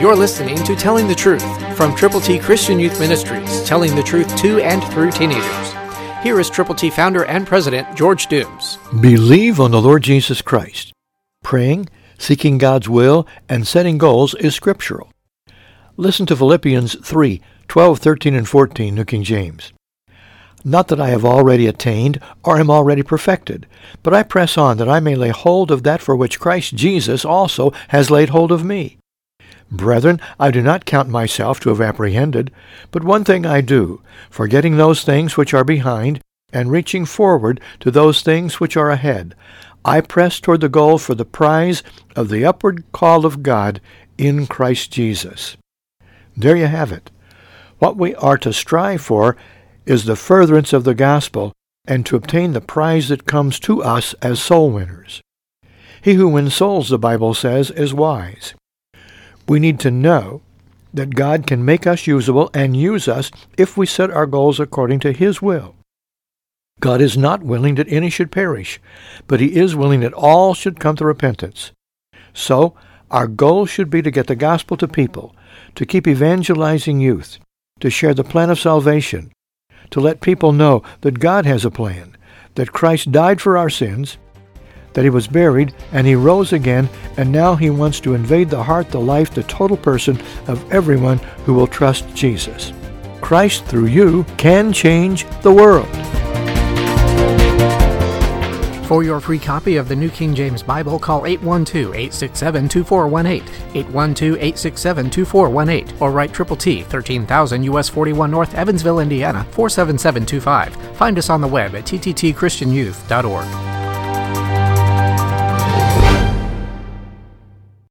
You're listening to Telling the Truth from Triple T Christian Youth Ministries, telling the truth to and through teenagers. Here is Triple T founder and president George Dooms. Believe on the Lord Jesus Christ. Praying, seeking God's will, and setting goals is scriptural. Listen to Philippians 3, 12, 13, and 14, New King James. Not that I have already attained or am already perfected, but I press on that I may lay hold of that for which Christ Jesus also has laid hold of me. Brethren, I do not count myself to have apprehended, but one thing I do, forgetting those things which are behind, and reaching forward to those things which are ahead. I press toward the goal for the prize of the upward call of God in Christ Jesus. There you have it. What we are to strive for is the furtherance of the gospel and to obtain the prize that comes to us as soul winners. He who wins souls, the Bible says, is wise. We need to know that God can make us usable and use us if we set our goals according to His will. God is not willing that any should perish, but He is willing that all should come to repentance. So, our goal should be to get the gospel to people, to keep evangelizing youth, to share the plan of salvation, to let people know that God has a plan, that Christ died for our sins, that he was buried and he rose again, and now he wants to invade the heart, the life, the total person of everyone who will trust Jesus. Christ, through you, can change the world. For your free copy of the New King James Bible, call 812-867-2418, 812-867-2418, or write Triple T, 13000 US 41 North, Evansville, Indiana, 47725. Find us on the web at tttchristianyouth.org.